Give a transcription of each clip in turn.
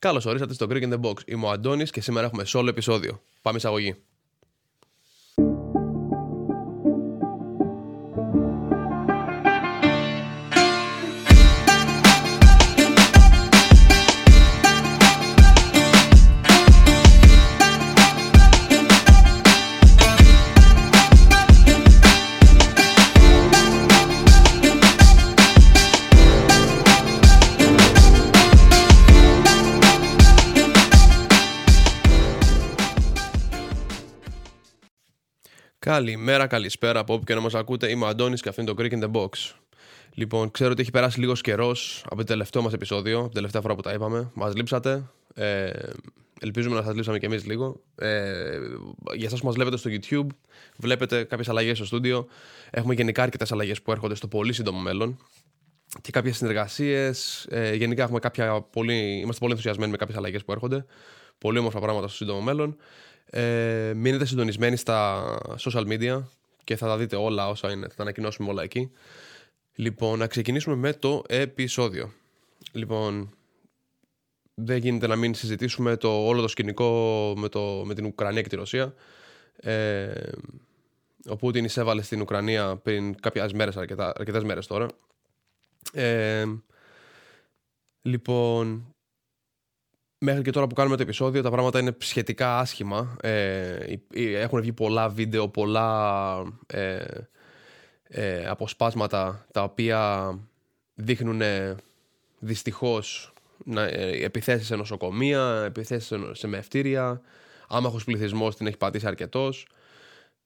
Καλώς ορίσατε στο Greek in the Box. Είμαι ο Αντώνης και σήμερα έχουμε solo επεισόδιο. Πάμε εισαγωγή. Καλημέρα, καλησπέρα από όπου και να μας ακούτε. Είμαι ο Αντώνης και αυτό είναι το Greek in the Box. Λοιπόν, ξέρω ότι έχει περάσει λίγος καιρός από το τελευταίο μας επεισόδιο, από την τελευταία φορά που τα είπαμε. Μας λείψατε. Ε, ελπίζουμε να σας λείψαμε κι εμείς λίγο. Ε, για εσάς που μας βλέπετε στο YouTube, βλέπετε κάποιες αλλαγές στο στούντιο. Έχουμε γενικά αρκετές αλλαγές που έρχονται στο πολύ σύντομο μέλλον. Και κάποιες συνεργασίες. Ε, γενικά έχουμε κάποια πολύ, είμαστε πολύ ενθουσιασμένοι με κάποιες αλλαγές που έρχονται. Πολύ όμορφα πράγματα στο σύντομο μέλλον. Ε, μείνετε συντονισμένοι στα social media και θα τα δείτε όλα όσα είναι. Θα τα ανακοινώσουμε όλα εκεί. Λοιπόν, να ξεκινήσουμε με το επεισόδιο. Λοιπόν, δεν γίνεται να μην συζητήσουμε το όλο το σκηνικό με, το, με την Ουκρανία και τη Ρωσία. Ε, ο Πούτιν εισέβαλε στην Ουκρανία πριν κάποιες μέρες, αρκετά, αρκετές μέρες τώρα. Ε, λοιπόν, Μέχρι και τώρα που κάνουμε το επεισόδιο τα πράγματα είναι σχετικά άσχημα. Ε, έχουν βγει πολλά βίντεο, πολλά ε, ε, αποσπάσματα τα οποία δείχνουν δυστυχώς να, ε, επιθέσεις σε νοσοκομεία, επιθέσεις σε μευτήρια, άμαχος πληθυσμός την έχει πατήσει αρκετός.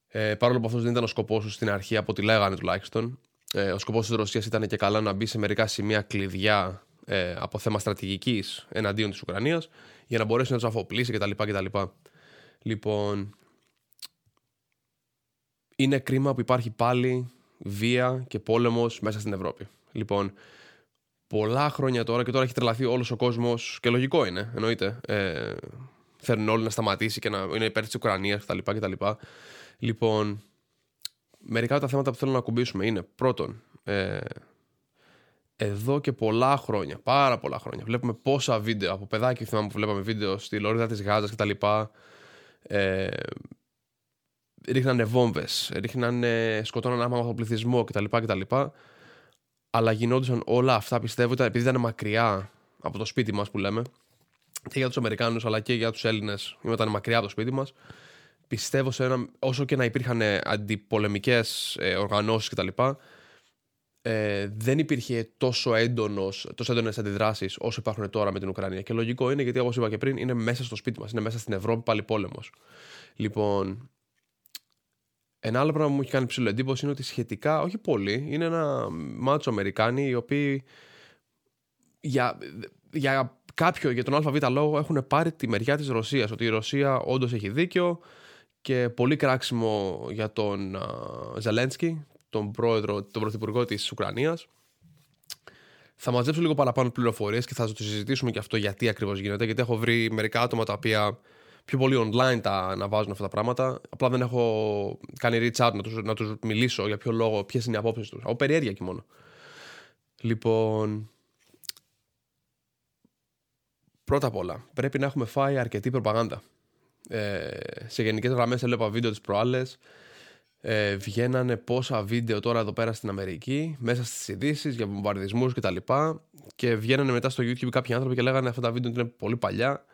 Ε, παρόλο που αυτός δεν ήταν ο σκοπός του στην αρχή, από ό,τι λέγανε τουλάχιστον. Ε, ο σκοπός της Ρωσίας ήταν και καλά να μπει σε μερικά σημεία κλειδιά ε, από θέμα στρατηγικής εναντίον της Ουκρανίας για να μπορέσει να τους αφοπλίσει κτλ. κτλ. Λοιπόν, είναι κρίμα που υπάρχει πάλι βία και πόλεμος μέσα στην Ευρώπη. Λοιπόν, πολλά χρόνια τώρα και τώρα έχει τρελαθεί όλος ο κόσμος και λογικό είναι, εννοείται. Ε, θέλουν όλοι να σταματήσει και να είναι υπέρ της Ουκρανίας κτλ. κτλ. Λοιπόν, μερικά από τα θέματα που θέλω να ακουμπήσουμε είναι πρώτον, ε, εδώ και πολλά χρόνια, πάρα πολλά χρόνια. Βλέπουμε πόσα βίντεο, από παιδάκι θυμάμαι που βλέπαμε βίντεο στη Λόριδα της Γάζας κτλ. Ε, ρίχνανε βόμβες, ρίχνανε, σκοτώνανε άμαχο πληθυσμό κτλ. κτλ. Αλλά γινόντουσαν όλα αυτά πιστεύω ήταν επειδή ήταν μακριά από το σπίτι μας που λέμε και για τους Αμερικάνους αλλά και για τους Έλληνες ήταν μακριά από το σπίτι μας πιστεύω σε ένα, όσο και να υπήρχαν αντιπολεμικές ε, οργανώσεις κτλ ε, δεν υπήρχε τόσο, έντονος, τόσο έντονες αντιδράσεις όσο υπάρχουν τώρα με την Ουκρανία. Και λογικό είναι γιατί, όπως είπα και πριν, είναι μέσα στο σπίτι μας, είναι μέσα στην Ευρώπη πάλι πόλεμος. Λοιπόν, ένα άλλο πράγμα που μου έχει κάνει ψηλό εντύπωση είναι ότι σχετικά, όχι πολύ, είναι ένα μάτσο Αμερικάνοι οι οποίοι για, για κάποιο, για τον ΑΒ λόγο έχουν πάρει τη μεριά της Ρωσίας, ότι η Ρωσία όντως έχει δίκιο και πολύ κράξιμο για τον Ζελένσκι, τον πρόεδρο, τον πρωθυπουργό της Ουκρανίας. Θα μαζέψω λίγο παραπάνω πληροφορίες και θα το συζητήσουμε και αυτό γιατί ακριβώς γίνεται. Γιατί έχω βρει μερικά άτομα τα οποία πιο πολύ online τα αναβάζουν αυτά τα πράγματα. Απλά δεν έχω κάνει reach out να τους να τους μιλήσω για ποιο λόγο, ποιες είναι οι απόψεις τους. Από περιέργεια και μόνο. Λοιπόν. Πρώτα απ' όλα, πρέπει να έχουμε φάει αρκετή προπαγάνδα. Ε, σε γενικές γραμμές έβλεπα βίντεο τις προάλλες ε, βγαίνανε πόσα βίντεο τώρα εδώ πέρα στην Αμερική μέσα στις ειδήσεις για βομβαρδισμούς και τα λοιπά και βγαίνανε μετά στο YouTube κάποιοι άνθρωποι και λέγανε αυτά τα βίντεο ότι είναι πολύ παλιά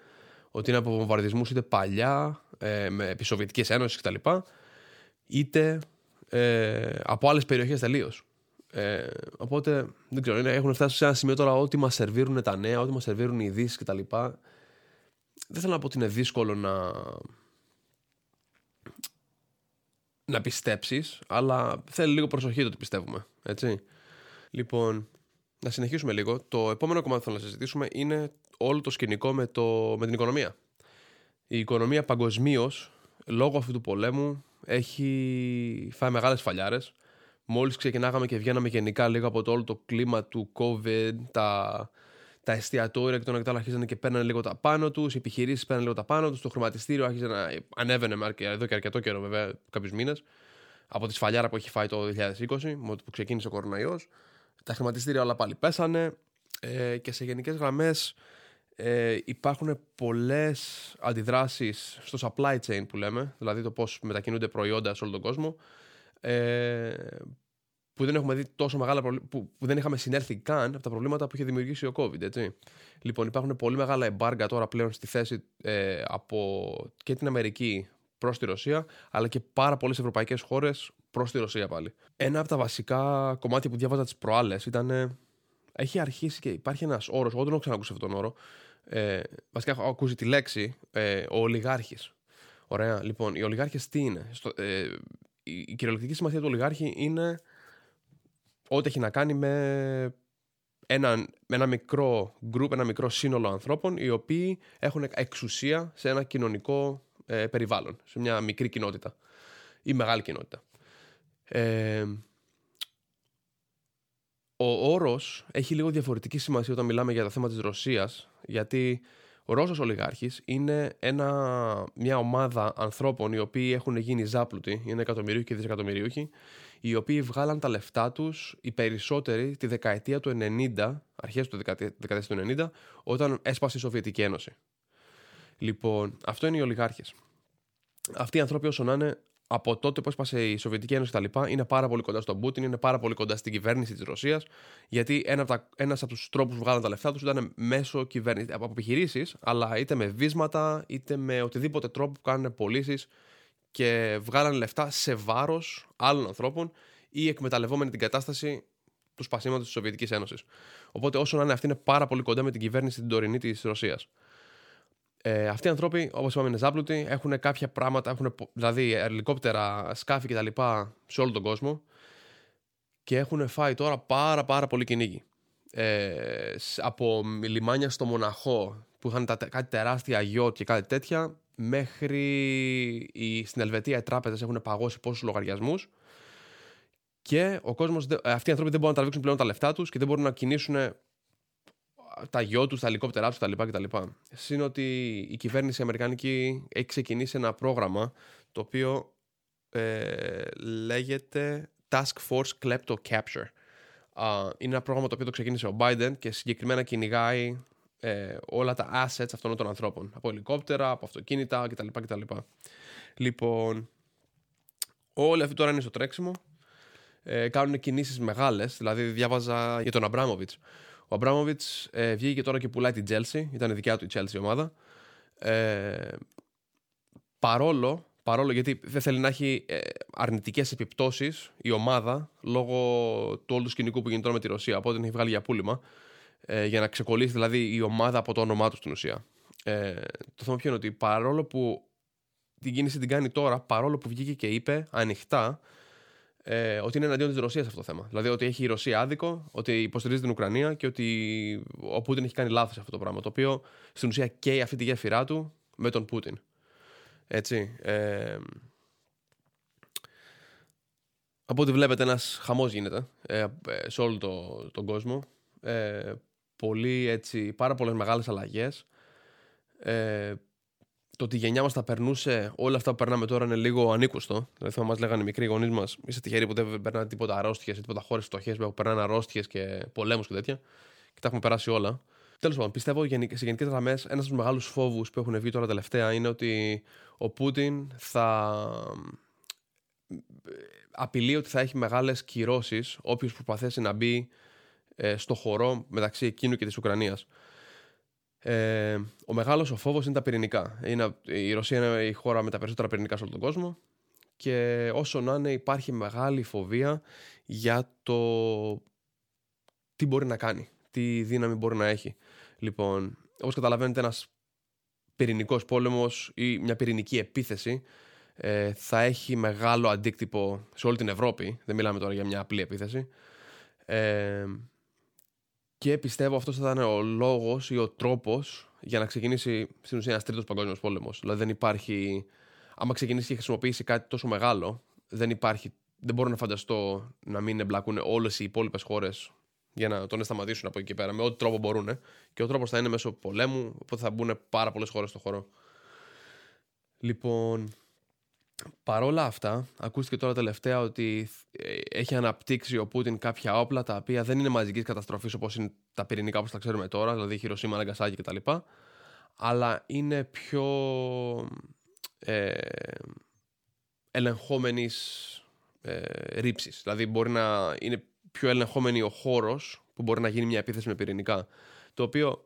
ότι είναι από βομβαρδισμούς είτε παλιά ε, με επισοβιετικές ένωσες και τα λοιπά είτε ε, από άλλες περιοχές τελείως. Ε, οπότε δεν ξέρω, έχουν φτάσει σε ένα σημείο τώρα ότι μας σερβίρουν τα νέα, ότι μας σερβίρουν οι ειδήσεις και τα λοιπά. Δεν θέλω να πω ότι είναι δύσκολο να, να πιστέψεις, αλλά θέλει λίγο προσοχή το ότι πιστεύουμε. Έτσι. Λοιπόν, να συνεχίσουμε λίγο. Το επόμενο κομμάτι που θέλω να συζητήσουμε είναι όλο το σκηνικό με, το, με την οικονομία. Η οικονομία παγκοσμίως, λόγω αυτού του πολέμου, έχει φάει μεγάλες φαλιάρες. Μόλις ξεκινάγαμε και βγαίναμε γενικά λίγο από το όλο το κλίμα του COVID, τα, τα εστιατόρια και τον εκτάλ αρχίζανε και παίρνανε λίγο τα πάνω τους, οι επιχειρήσεις παίρνανε λίγο τα πάνω τους, το χρηματιστήριο άρχιζε να ανέβαινε εδώ και αρκετό καιρό, βέβαια, κάποιους μήνες, από τη σφαλιάρα που έχει φάει το 2020, που ξεκίνησε ο κοροναϊός. Τα χρηματιστήρια όλα πάλι πέσανε ε, και σε γενικές γραμμές ε, υπάρχουν πολλές αντιδράσεις στο supply chain που λέμε, δηλαδή το πώς μετακινούνται προϊόντα σε όλο τον κόσμο, ε, που δεν έχουμε δει τόσο μεγάλα που, που δεν είχαμε συνέλθει καν από τα προβλήματα που είχε δημιουργήσει ο COVID. Έτσι. Λοιπόν, υπάρχουν πολύ μεγάλα εμπάργκα τώρα πλέον στη θέση ε, από και την Αμερική προς τη Ρωσία, αλλά και πάρα πολλές ευρωπαϊκές χώρες προς τη Ρωσία πάλι. Ένα από τα βασικά κομμάτια που διάβαζα τις προάλλες ήταν. Έχει αρχίσει και υπάρχει ένας όρος, εγώ δεν έχω ξανακούσει αυτόν τον όρο. Ε, βασικά έχω ακούσει τη λέξη ε, ο ολιγάρχης. Ωραία. Λοιπόν, οι ολιγάρχες τι είναι; Στο, ε, η, η κυριολεκτική σημασία του ολιγάρχη είναι ό,τι έχει να κάνει με ένα, με ένα μικρό γκρουπ, ένα μικρό σύνολο ανθρώπων οι οποίοι έχουν εξουσία σε ένα κοινωνικό ε, περιβάλλον, σε μια μικρή κοινότητα ή μεγάλη κοινότητα. Ε, ο όρος έχει λίγο διαφορετική σημασία όταν μιλάμε για τα θέματα της Ρωσίας, γιατί ο Ρώσος ολιγάρχης είναι ένα, μια ομάδα ανθρώπων οι οποίοι έχουν γίνει ζάπλουτοι, είναι εκατομμυρίουχοι και δισεκατομμυρίουχοι, οι οποίοι βγάλαν τα λεφτά τους οι περισσότεροι τη δεκαετία του 90, αρχές του δεκαετία του 90, όταν έσπασε η Σοβιετική Ένωση. Λοιπόν, αυτό είναι οι ολιγάρχες. Αυτοί οι άνθρωποι όσο να είναι από τότε που έσπασε η Σοβιετική Ένωση κτλ. είναι πάρα πολύ κοντά στον Πούτιν, είναι πάρα πολύ κοντά στην κυβέρνηση της Ρωσίας, γιατί ένα από, ένας από τους τρόπους που βγάλαν τα λεφτά τους ήταν μέσω κυβέρνηση, από επιχειρήσεις, αλλά είτε με βίσματα, είτε με οτιδήποτε τρόπο που κάνουν πωλήσεις και βγάλανε λεφτά σε βάρος άλλων ανθρώπων ή εκμεταλλευόμενοι την κατάσταση του σπασίματος της Σοβιετικής Ένωσης. Οπότε, όσο να είναι, αυτή είναι πάρα πολύ κοντά με την κυβέρνηση την τωρινή της Ρωσίας. Ε, αυτοί οι άνθρωποι, όπως είπαμε, είναι ζάπλουτοι, έχουν κάποια πράγματα, έχουν δηλαδή ελικόπτερα, σκάφη κτλ. σε όλο τον κόσμο και έχουν φάει τώρα πάρα πάρα πολύ κυνήγι. Ε, από λιμάνια στο Μοναχό που είχαν τα, κάτι τεράστια γιότ και κάτι τέτοια μέχρι η, στην Ελβετία οι τράπεζες έχουν παγώσει πόσους λογαριασμούς και ο κόσμος, αυτοί οι άνθρωποι δεν μπορούν να τραβήξουν πλέον τα λεφτά τους και δεν μπορούν να κινήσουν τα γιο τους, τα ελικόπτερά τους κτλ. κτλ. Συν ότι η κυβέρνηση Αμερικάνικη έχει ξεκινήσει ένα πρόγραμμα το οποίο ε, λέγεται Task Force Klepto Capture. είναι ένα πρόγραμμα το οποίο το ξεκίνησε ο Biden και συγκεκριμένα κυνηγάει ε, όλα τα assets αυτών των ανθρώπων. Από ελικόπτερα, από αυτοκίνητα κτλ. κτλ. Λοιπόν, όλοι αυτοί τώρα είναι στο τρέξιμο. Ε, κάνουν κινήσεις μεγάλες. Δηλαδή διάβαζα για τον Αμπράμοβιτς ο Αμπράμοβιτ ε, βγήκε τώρα και πουλάει την Chelsea. Ήταν η δικιά του η Chelsea ομάδα. Ε, παρόλο, παρόλο γιατί δεν θέλει να έχει ε, αρνητικές επιπτώσεις η ομάδα λόγω του όλου του σκηνικού που γίνεται τώρα με τη Ρωσία. Οπότε την έχει βγάλει για πούλημα ε, για να ξεκολλήσει δηλαδή η ομάδα από το όνομά του στην ουσία. Ε, το θέμα ποιο είναι ότι παρόλο που την κίνηση την κάνει τώρα, παρόλο που βγήκε και είπε ανοιχτά ε, ότι είναι εναντίον της Ρωσίας αυτό το θέμα. Δηλαδή ότι έχει η Ρωσία άδικο, ότι υποστηρίζει την Ουκρανία και ότι ο Πούτιν έχει κάνει λάθος αυτό το πράγμα. Το οποίο στην ουσία καίει αυτή τη γέφυρά του με τον Πούτιν. Έτσι. Ε, από ό,τι βλέπετε, ένας χαμός γίνεται ε, σε όλο το, τον κόσμο. Ε, πολύ, έτσι, πάρα πολλές μεγάλες αλλαγές. Ε, το ότι η γενιά μας θα περνούσε όλα αυτά που περνάμε τώρα είναι λίγο ανήκουστο. Δηλαδή, θα μας λέγανε οι μικροί γονείς μας, είστε τυχεροί που δεν περνάνε τίποτα αρρώστιες ή τίποτα χώρες φτωχές που περνάνε αρρώστιες και πολέμους και τέτοια. Και τα έχουμε περάσει όλα. Τέλος πάντων, πιστεύω σε γενικές γραμμές ένας από τους μεγάλους φόβους που έχουν βγει τώρα τελευταία είναι ότι ο Πούτιν θα απειλεί ότι θα έχει μεγάλες κυρώσεις όποιος προσπαθήσει να μπει ε, στο χορό μεταξύ εκείνου και της Ουκρανίας. Ε, ο μεγάλος ο φόβος είναι τα πυρηνικά. Είναι, η Ρωσία είναι η χώρα με τα περισσότερα πυρηνικά σε όλο τον κόσμο. Και όσο να είναι, υπάρχει μεγάλη φοβία για το τι μπορεί να κάνει, τι δύναμη μπορεί να έχει. Λοιπόν, όπως καταλαβαίνετε, ένας πυρηνικός πόλεμος ή μια πυρηνική επίθεση ε, θα έχει μεγάλο αντίκτυπο σε όλη την Ευρώπη. Δεν μιλάμε τώρα για μια απλή επίθεση. Ε, και πιστεύω αυτός θα ήταν ο λόγος ή ο τρόπος για να ξεκινήσει στην ουσία ένας τρίτος παγκόσμιος πόλεμος. Δηλαδή δεν υπάρχει. Άμα ξεκινήσει και χρησιμοποιήσει κάτι τόσο μεγάλο, δεν υπάρχει. Δεν μπορώ να φανταστώ να μην εμπλακούν όλες οι υπόλοιπες χώρες για να τον σταματήσουν από εκεί και πέρα με ό,τι τρόπο μπορούν. Και ο τρόπος θα είναι μέσω πολέμου, οπότε θα μπουν πάρα πολλές χώρες στο χώρο. Λοιπόν, παρόλα αυτά, ακούστηκε τώρα τελευταία ότι ε, έχει αναπτύξει ο Πούτιν κάποια όπλα τα οποία δεν είναι μαζικής καταστροφής όπως είναι τα πυρηνικά όπως τα ξέρουμε τώρα, δηλαδή Χειροσύμα, Ναγκασάκη κτλ. Αλλά είναι πιο ε, ελεγχόμενης ε, ρήψης. Δηλαδή, μπορεί να είναι πιο ελεγχόμενη ο χώρος που μπορεί να γίνει μια επίθεση με πυρηνικά. Το οποίο.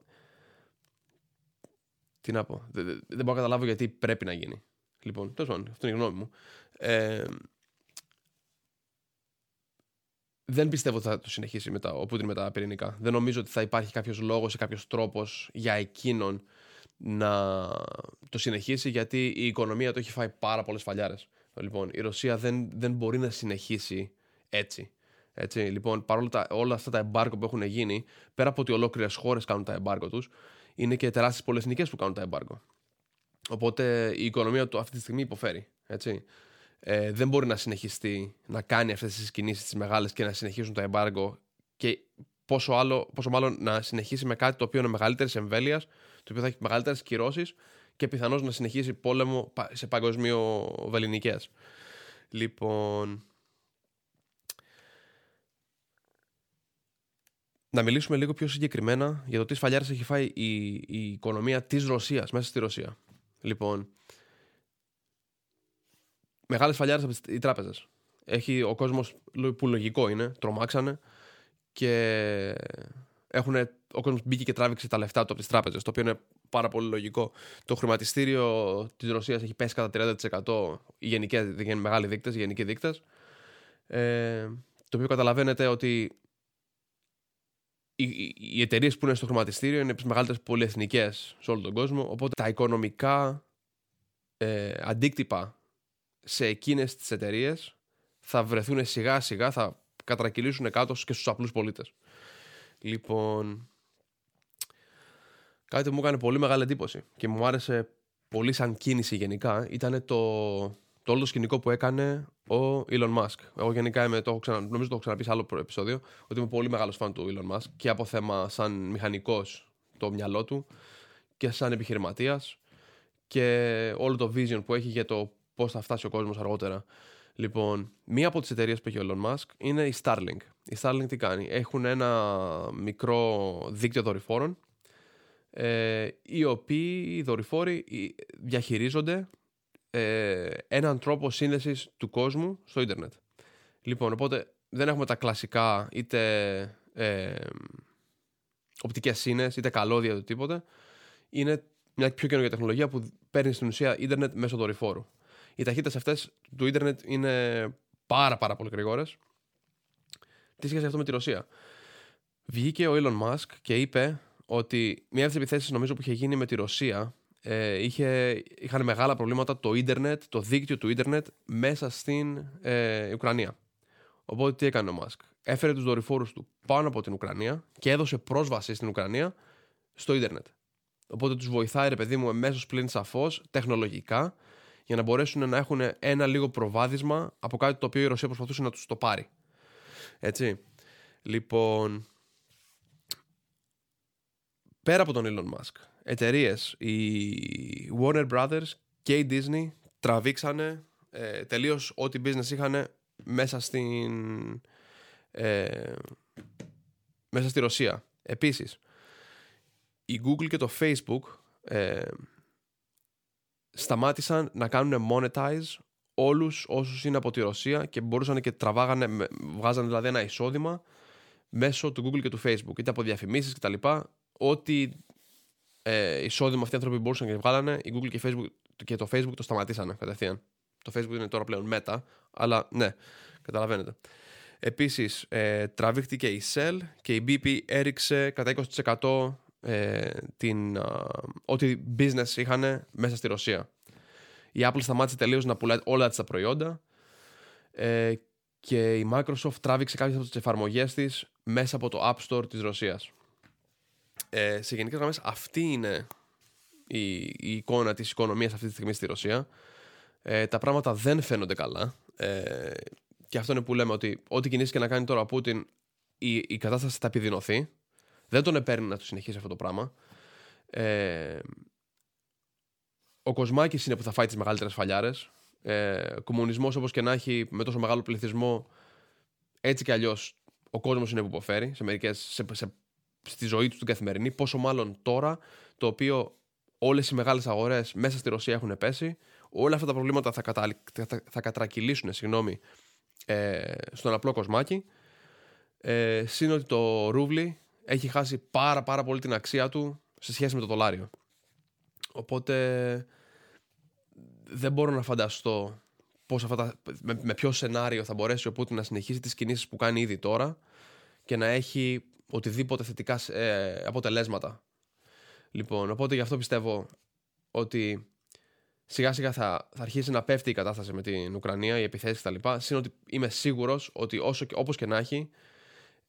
Τι να πω. Δεν, δεν μπορώ να καταλάβω γιατί πρέπει να γίνει. Λοιπόν, τέλος πάντων, αυτή είναι η γνώμη μου. Ε, δεν πιστεύω ότι θα το συνεχίσει μετά, ο Πούτιν με τα πυρηνικά. Δεν νομίζω ότι θα υπάρχει κάποιος λόγος ή κάποιος τρόπος για εκείνον να το συνεχίσει, γιατί η οικονομία του έχει φάει πάρα πολλές φαλιάρες. Λοιπόν, η Ρωσία δεν, δεν μπορεί να συνεχίσει έτσι. Έτσι, λοιπόν, παρόλα τα, όλα αυτά τα εμπάρκο που έχουν γίνει, πέρα από ότι ολόκληρες χώρες κάνουν τα εμπάρκο τους, είναι και τεράστιες πολυεθνικέ που κάνουν τα εμπάρκο. Οπότε η οικονομία του αυτή τη στιγμή υποφέρει. Έτσι. Ε, δεν μπορεί να συνεχιστεί να κάνει αυτές τις κινήσεις τις μεγάλες και να συνεχίσουν το εμπάργκο και πόσο, άλλο, πόσο μάλλον να συνεχίσει με κάτι το οποίο είναι μεγαλύτερης εμβέλειας, το οποίο θα έχει μεγαλύτερες κυρώσεις και πιθανώς να συνεχίσει πόλεμο σε παγκοσμίο βεληνικές. Λοιπόν. Να μιλήσουμε λίγο πιο συγκεκριμένα για το τι σφαλιάρες έχει φάει η, η οικονομία της Ρωσίας μέσα στη Ρωσία. Λοιπόν, μεγάλες φαλιάρες από τι τράπεζες. Έχει ο κόσμος που λογικό είναι, τρομάξανε και έχουν, ο κόσμος μπήκε και τράβηξε τα λεφτά του από τις τράπεζες, το οποίο είναι πάρα πολύ λογικό. Το χρηματιστήριο της Ρωσίας έχει πέσει κατά 30%. Οι γενικέ, δεν μεγάλοι δείκτες, οι γενικοί δείκτες. Ε, το οποίο καταλαβαίνετε ότι οι, οι εταιρείες που είναι στο χρηματιστήριο είναι τις μεγαλύτερες πολυεθνικές σε όλο τον κόσμο. Οπότε τα οικονομικά ε, αντίκτυπα σε εκείνες τις εταιρείες θα βρεθούν σιγά σιγά, θα κατρακυλήσουν κάτω και στους απλούς πολίτες. Λοιπόν, κάτι που μου έκανε πολύ μεγάλη εντύπωση και μου άρεσε πολύ σαν κίνηση γενικά ήταν το, το όλο το σκηνικό που έκανε ο Elon Musk. Εγώ γενικά είμαι, το έχω ξανα, νομίζω το έχω ξαναπεί σε άλλο επεισόδιο, ότι είμαι πολύ μεγάλος φαν του Elon Musk και από θέμα σαν μηχανικός το μυαλό του και σαν επιχειρηματίας και όλο το vision που έχει για το πώς θα φτάσει ο κόσμος αργότερα. Λοιπόν, μία από τις εταιρείες που έχει ο Elon Musk είναι η Starlink. Η Starlink τι κάνει, έχουν ένα μικρό δίκτυο δορυφόρων ε, οι οποίοι οι δορυφόροι διαχειρίζονται ε, έναν τρόπο σύνδεσης του κόσμου στο ίντερνετ. Λοιπόν, οπότε δεν έχουμε τα κλασικά είτε ε, οπτικές σύνες, είτε καλώδια, είτε τίποτε. Είναι μια πιο καινούργια τεχνολογία που παίρνει στην ουσία ίντερνετ μέσω δορυφόρου. Οι ταχύτητες αυτές του ίντερνετ είναι πάρα πάρα πολύ γρήγορες. Τι σχέση αυτό με τη Ρωσία; Βγήκε ο Elon Musk και είπε ότι μία από τις επιθέσεις νομίζω που είχε γίνει με τη Ρωσία ε, είχε, είχαν μεγάλα προβλήματα το ίντερνετ, το δίκτυο του ίντερνετ μέσα στην ε, Ουκρανία. Οπότε τι έκανε ο Μάσκ; Έφερε τους δορυφόρους του πάνω από την Ουκρανία και έδωσε πρόσβαση στην Ουκρανία στο ίντερνετ. Οπότε τους βοηθάει ρε παιδί μου εμέσως πλήν σαφώς τεχνολογικά για να μπορέσουν να έχουν ένα λίγο προβάδισμα από κάτι το οποίο η Ρωσία προσπαθούσε να τους το πάρει. Έτσι. Λοιπόν, πέρα από τον Elon Musk, εταιρείες, η Warner Brothers και η Disney τραβήξανε ε, τελείως ό,τι business είχαν μέσα στην ε, μέσα στη Ρωσία. Επίσης, η Google και το Facebook ε, σταμάτησαν να κάνουν monetize όλους όσους είναι από τη Ρωσία και μπορούσαν και τραβάγανε, βγάζανε δηλαδή ένα εισόδημα μέσω του Google και του Facebook, είτε από διαφημίσεις κτλ. Ό,τι ε, εισόδημα αυτοί οι άνθρωποι μπορούσαν και βγάλανε, η Google και, Facebook, και το Facebook το σταματήσανε κατευθείαν. Το Facebook είναι τώρα πλέον Meta, αλλά ναι, καταλαβαίνετε. Επίσης, ε, τραβήχτηκε η Shell και η BP έριξε κατά 20% ε, την, ό,τι business είχαν μέσα στη Ρωσία. Η Apple σταμάτησε τελείως να πουλάει όλα τα προϊόντα ε, και η Microsoft τράβηξε κάποιες από τις εφαρμογές της μέσα από το App Store της Ρωσίας. Ε, σε γενικές γραμμές, αυτή είναι η, η εικόνα της οικονομίας αυτή τη στιγμή στη Ρωσία. Ε, τα πράγματα δεν φαίνονται καλά. Ε, και αυτό είναι που λέμε ότι ό,τι κινήσει και να κάνει τώρα ο Πούτιν, η, η κατάσταση θα επιδεινωθεί. Δεν τον επέρνει να το συνεχίσει αυτό το πράγμα. Ε, ο Κοσμάκης είναι που θα φάει τις μεγαλύτερες φαλιάρες. Ε, Κομμουνισμός όπως και να έχει με τόσο μεγάλο πληθυσμό, έτσι κι αλλιώς ο κόσμος είναι που υποφέρει σε μερικές, σε, σε, στη ζωή του την καθημερινή. Πόσο μάλλον τώρα, το οποίο όλες οι μεγάλες αγορές μέσα στη Ρωσία έχουν πέσει. Όλα αυτά τα προβλήματα θα, κατα... θα, θα κατρακυλήσουν συγγνώμη, ε, στον απλό κοσμάκι. Ε, Συν ότι το ρούβλι έχει χάσει πάρα πάρα πολύ την αξία του σε σχέση με το δολάριο. Οπότε δεν μπορώ να φανταστώ πώς αυτά τα, με, με ποιο σενάριο θα μπορέσει ο Πούτιν να συνεχίσει τις κινήσεις που κάνει ήδη τώρα και να έχει οτιδήποτε θετικά ε, αποτελέσματα. Λοιπόν, οπότε γι' αυτό πιστεύω ότι σιγά σιγά θα, θα αρχίσει να πέφτει η κατάσταση με την Ουκρανία, οι επιθέσεις κτλ. Συν ότι είμαι σίγουρος ότι όσο, όπως και να έχει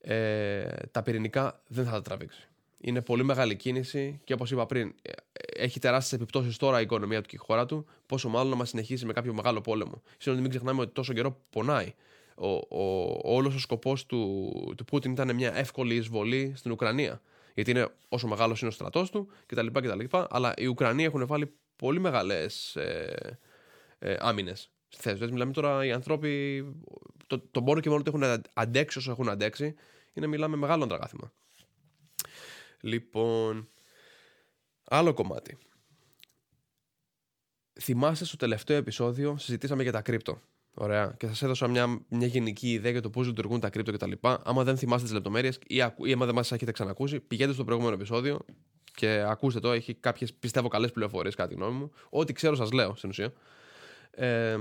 ε, τα πυρηνικά δεν θα τα τραβήξει. Είναι πολύ μεγάλη κίνηση και όπως είπα πριν, ε, έχει τεράστιες επιπτώσεις τώρα η οικονομία του και η χώρα του. Πόσο μάλλον να μας συνεχίσει με κάποιο μεγάλο πόλεμο. Συγγνώμη, μην ξεχνάμε ότι τόσο καιρό πονάει. Ο, ο, όλος ο σκοπός του, του Πούτιν ήταν μια εύκολη εισβολή στην Ουκρανία. Γιατί είναι όσο μεγάλος είναι ο στρατός του κτλ, κτλ. Αλλά οι Ουκρανοί έχουν βάλει πολύ μεγάλες ε, ε, άμυνες στη θέση τους. Μιλάμε τώρα οι άνθρωποι. Το, το μόνο και μόνο ότι έχουν αντέξει όσο έχουν αντέξει είναι μιλάμε μεγάλο τραγάθημα. Λοιπόν, άλλο κομμάτι. Θυμάστε στο τελευταίο επεισόδιο συζητήσαμε για τα κρύπτο. Ωραία. Και σας έδωσα μια, μια γενική ιδέα για το πώς λειτουργούν τα κρύπτο κτλ. Άμα δεν θυμάστε τις λεπτομέρειες ή, ή άμα δεν μας έχετε ξανακούσει, πηγαίνετε στο προηγούμενο επεισόδιο και ακούστε το. Έχει κάποιες πιστεύω καλές πληροφορίες, κάτι γνώμη μου. Ό,τι ξέρω, σας λέω στην ουσία. Ε,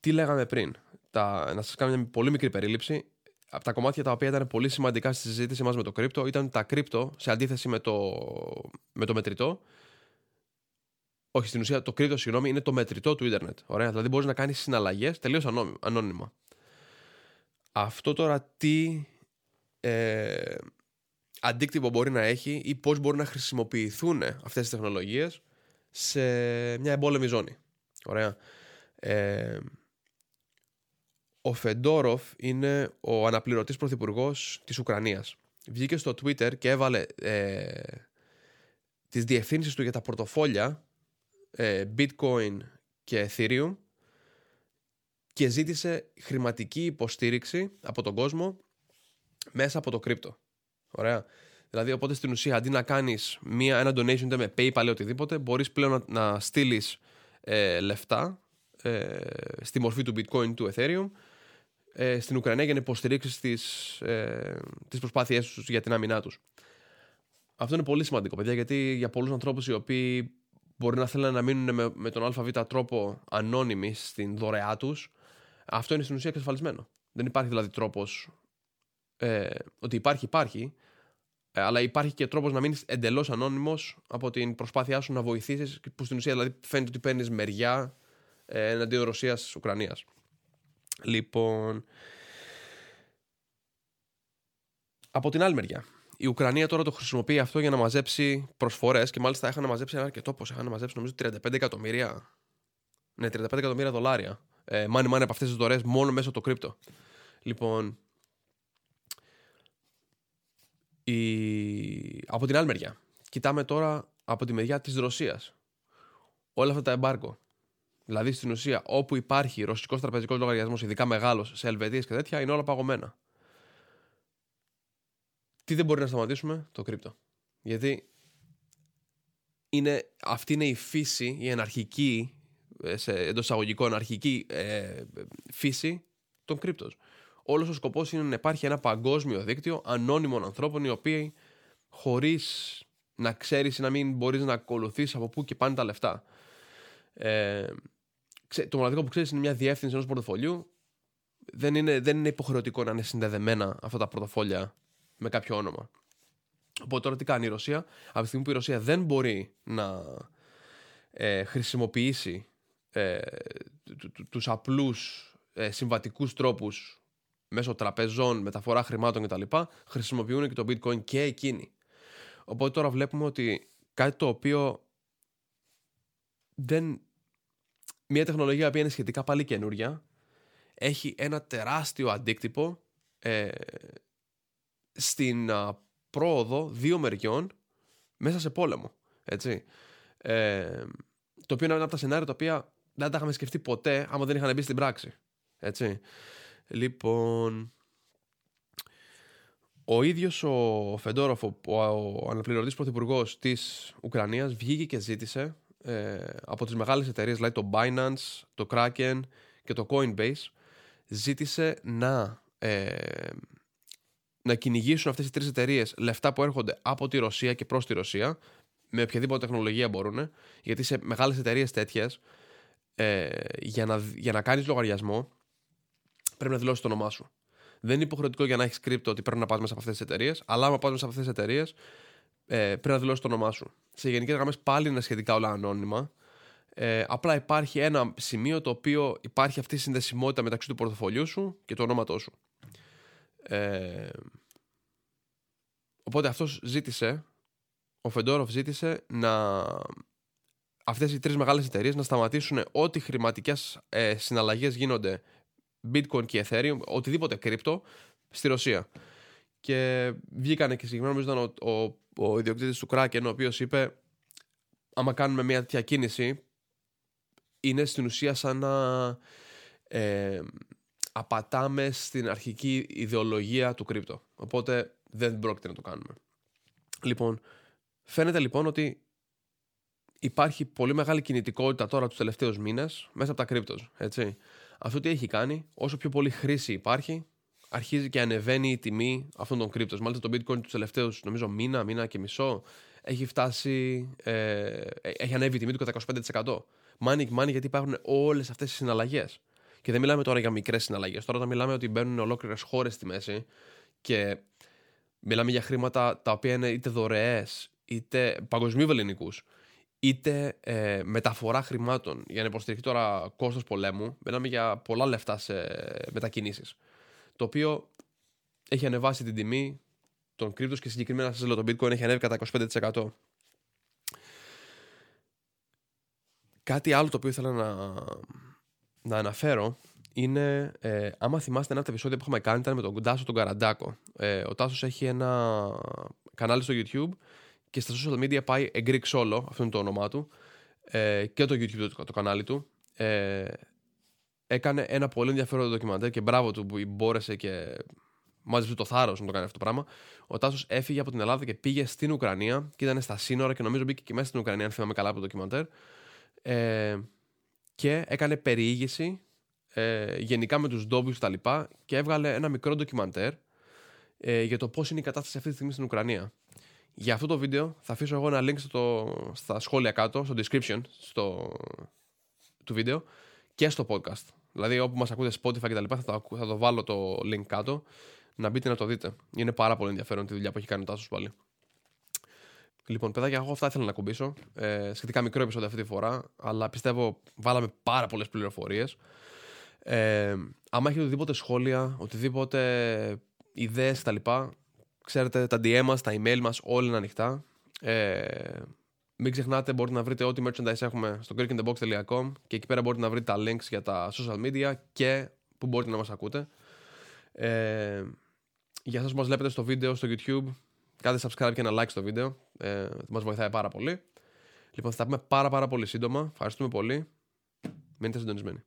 τι λέγαμε πριν; Τα, να σας κάνω μια πολύ μικρή περίληψη από τα κομμάτια τα οποία ήταν πολύ σημαντικά στη συζήτηση μας με το κρύπτο ήταν τα κρύπτο σε αντίθεση με το, με το μετρητό. Όχι, στην ουσία το κρύπτο, συγγνώμη, είναι το μετρητό του ίντερνετ. Ωραία, δηλαδή μπορείς να κάνεις συναλλαγές τελείως ανώνυμα. Αυτό τώρα τι ε, αντίκτυπο μπορεί να έχει ή πώς μπορεί να χρησιμοποιηθούν αυτές τις τεχνολογίες σε μια εμπόλεμη ζώνη. Ωραία. Ε, ο Φεντόροφ είναι ο αναπληρωτής πρωθυπουργός της Ουκρανίας. Βγήκε στο Twitter και έβαλε ε, τις διευθύνσεις του για τα πορτοφόλια ε, Bitcoin και Ethereum και ζήτησε χρηματική υποστήριξη από τον κόσμο μέσα από το κρύπτο. Ωραία. Δηλαδή, οπότε στην ουσία αντί να κάνεις μία, ένα donation είτε με PayPal ή οτιδήποτε, μπορείς πλέον να, να στείλεις ε, λεφτά ε, στη μορφή του Bitcoin του Ethereum ε, στην Ουκρανία για να υποστηρίξεις τις ε, τις προσπάθειές τους για την άμυνά τους. Αυτό είναι πολύ σημαντικό, παιδιά, γιατί για πολλούς ανθρώπους οι οποίοι μπορεί να θέλουν να μείνουν με, με τον ΑΒ τρόπο ανώνυμοι στην δωρεά τους, αυτό είναι στην ουσία εξασφαλισμένο. Δεν υπάρχει δηλαδή τρόπος. Ε, ότι υπάρχει, υπάρχει, ε, αλλά υπάρχει και τρόπος να μείνεις εντελώς ανώνυμος από την προσπάθειά σου να βοηθήσεις, που στην ουσία δηλαδή φαίνεται ότι παίρνεις μεριά ε, εναντίον Ρωσία-Ουκρανία. Λοιπόν. Από την άλλη μεριά, η Ουκρανία τώρα το χρησιμοποιεί αυτό για να μαζέψει προσφορές και μάλιστα είχαν μαζέψει ένα αρκετό ποσό. Είχαν μαζέψει νομίζω 35 εκατομμύρια. Ναι, 35 εκατομμύρια δολάρια. Ε, money money από αυτές τις δωρεέ μόνο μέσω το κρύπτο. Λοιπόν. Η... Από την άλλη μεριά. Κοιτάμε τώρα από τη μεριά της Ρωσίας. Όλα αυτά τα εμπάρκο Δηλαδή στην ουσία, όπου υπάρχει ρωσικός τραπεζικός λογαριασμός, ειδικά μεγάλος, σε Ελβετίες και τέτοια, είναι όλα παγωμένα. Τι δεν μπορεί να σταματήσουμε, το κρύπτο. Γιατί είναι, αυτή είναι η φύση, η αναρχική, ε, σε, εντός εισαγωγικών, αρχική ε, φύση των κρύπτο. Όλος ο σκοπός είναι να υπάρχει ένα παγκόσμιο δίκτυο ανώνυμων ανθρώπων οι οποίοι χωρίς να ξέρεις ή να μην μπορείς να ακολουθείς από πού και πάνε τα λεφτά. Ε, το μοναδικό που ξέρεις είναι μια διεύθυνση ενός πορτοφολιού. Δεν είναι, δεν είναι υποχρεωτικό να είναι συνδεδεμένα αυτά τα πορτοφόλια με κάποιο όνομα. Οπότε τώρα τι κάνει η Ρωσία; Από τη στιγμή που η Ρωσία δεν μπορεί να ε, χρησιμοποιήσει ε, τους απλούς ε, συμβατικούς τρόπους μέσω τραπεζών, μεταφορά χρημάτων κτλ. χρησιμοποιούν και το bitcoin και εκείνοι. Οπότε τώρα βλέπουμε ότι κάτι το οποίο δεν μια τεχνολογία που είναι σχετικά πάλι καινούρια έχει ένα τεράστιο αντίκτυπο ε, στην πρόοδο δύο μεριών μέσα σε πόλεμο. Έτσι. Ε, το οποίο είναι ένα από τα σενάρια τα οποία δεν τα είχαμε σκεφτεί ποτέ άμα δεν είχαν μπει στην πράξη. Έτσι. Λοιπόν, ο ίδιος ο Φεντόροφ, ο, ο αναπληρωτής πρωθυπουργός της Ουκρανίας, βγήκε και ζήτησε ε, από τις μεγάλες εταιρείες, δηλαδή το Binance, το Kraken και το Coinbase, ζήτησε να, ε, να κυνηγήσουν αυτές οι τρεις εταιρείες λεφτά που έρχονται από τη Ρωσία και προς τη Ρωσία, με οποιαδήποτε τεχνολογία μπορούν, γιατί σε μεγάλες εταιρείες τέτοιες, ε, για, να, για να κάνεις λογαριασμό, πρέπει να δηλώσεις το όνομά σου. Δεν είναι υποχρεωτικό για να έχεις κρύπτο ότι πρέπει να πας μέσα από αυτές τις εταιρείες, αλλά άμα πας μέσα από αυτές τις εταιρείες, ε, πρέπει να δηλώσεις το όνομά σου. Σε γενικές γραμμές πάλι είναι σχετικά όλα ανώνυμα. Ε, απλά υπάρχει ένα σημείο το οποίο υπάρχει αυτή η συνδεσιμότητα μεταξύ του πορτοφολιού σου και του ονόματός σου. Ε, οπότε αυτός ζήτησε, ο Φεντόροφ ζήτησε να αυτές οι τρεις μεγάλες εταιρείες να σταματήσουν ό,τι χρηματικές ε, συναλλαγές γίνονται bitcoin και ethereum, οτιδήποτε κρύπτο στη Ρωσία. Και βγήκανε και συγκεκριμένα νομίζω ήταν ο, ο, ο ιδιοκτήτης του Kraken ο οποίος είπε άμα κάνουμε μια τέτοια κίνηση είναι στην ουσία σαν να ε, απατάμε στην αρχική ιδεολογία του κρύπτο. Οπότε δεν πρόκειται να το κάνουμε. Λοιπόν, φαίνεται λοιπόν ότι υπάρχει πολύ μεγάλη κινητικότητα τώρα τους τελευταίους μήνες μέσα από τα κρύπτος, έτσι. Αυτό τι έχει κάνει, όσο πιο πολύ χρήση υπάρχει, αρχίζει και ανεβαίνει η τιμή αυτών των κρύπτων. Μάλιστα το bitcoin τους τελευταίους, νομίζω, μήνα, μήνα και μισό, έχει φτάσει, ε, έχει ανέβει η τιμή του κατά 25%. Money money γιατί υπάρχουν όλες αυτές οι συναλλαγές. Και δεν μιλάμε τώρα για μικρές συναλλαγές. Τώρα όταν μιλάμε ότι μπαίνουν ολόκληρες χώρες στη μέση και μιλάμε για χρήματα τα οποία είναι είτε δωρεές είτε παγκοσμίου ελληνικού είτε ε, μεταφορά χρημάτων για να υποστηριχθεί τώρα κόστος πολέμου. Μιλάμε για πολλά λεφτά σε μετακινήσεις. Το οποίο έχει ανεβάσει την τιμή των κρύπτων και συγκεκριμένα σας λέω το bitcoin έχει ανέβει κατά 25%. Κάτι άλλο το οποίο ήθελα να, να αναφέρω είναι, ε, άμα θυμάστε ένα από τα επεισόδια που είχαμε κάνει ήταν με τον Τάσο τον Καραντάκο. Ε, ο Τάσος έχει ένα κανάλι στο YouTube και στα social media πάει A Greek Solo, αυτό είναι το όνομά του, ε, και το YouTube το, το κανάλι του. Ε, έκανε ένα πολύ ενδιαφέρον ντοκιμαντέρ και μπράβο του που μπόρεσε και μάζεψε το θάρρος να το κάνει αυτό το πράγμα. Ο Τάσος έφυγε από την Ελλάδα και πήγε στην Ουκρανία και ήταν στα σύνορα και νομίζω μπήκε και μέσα στην Ουκρανία, αν θυμάμαι καλά από το ντοκιμαντέρ. Ε, και έκανε περιήγηση ε, γενικά με τους ντόπιους τα λοιπά και έβγαλε ένα μικρό ντοκιμαντέρ ε, για το πώς είναι η κατάσταση αυτή τη στιγμή στην Ουκρανία. Για αυτό το βίντεο θα αφήσω εγώ ένα link στο, στα σχόλια κάτω, στο description στο, του βίντεο και στο podcast. Δηλαδή όπου μας ακούτε Spotify και τα λοιπά θα το, θα το βάλω το link κάτω να μπείτε να το δείτε. Είναι πάρα πολύ ενδιαφέρον τη δουλειά που έχει κάνει ο Τάσος πάλι. Λοιπόν, παιδάκια, εγώ αυτά ήθελα να κουμπίσω. Ε, σχετικά μικρό επεισόδιο αυτή τη φορά, αλλά πιστεύω βάλαμε πάρα πολλές πληροφορίες. Ε, άμα έχετε οτιδήποτε σχόλια, οτιδήποτε ιδέες κτλ Ξέρετε, τα DM μας, τα email μας, όλα είναι ανοιχτά. Ε, μην ξεχνάτε, μπορείτε να βρείτε ό,τι merchandise έχουμε στο greekinthebox.com και εκεί πέρα μπορείτε να βρείτε τα links για τα social media και που μπορείτε να μας ακούτε. Ε, για σας που μας βλέπετε στο βίντεο στο YouTube, κάντε subscribe και ένα like στο βίντεο. Ε, μας βοηθάει πάρα πολύ. Λοιπόν, θα τα πούμε πάρα πάρα πολύ σύντομα. Ευχαριστούμε πολύ. Μείνετε συντονισμένοι.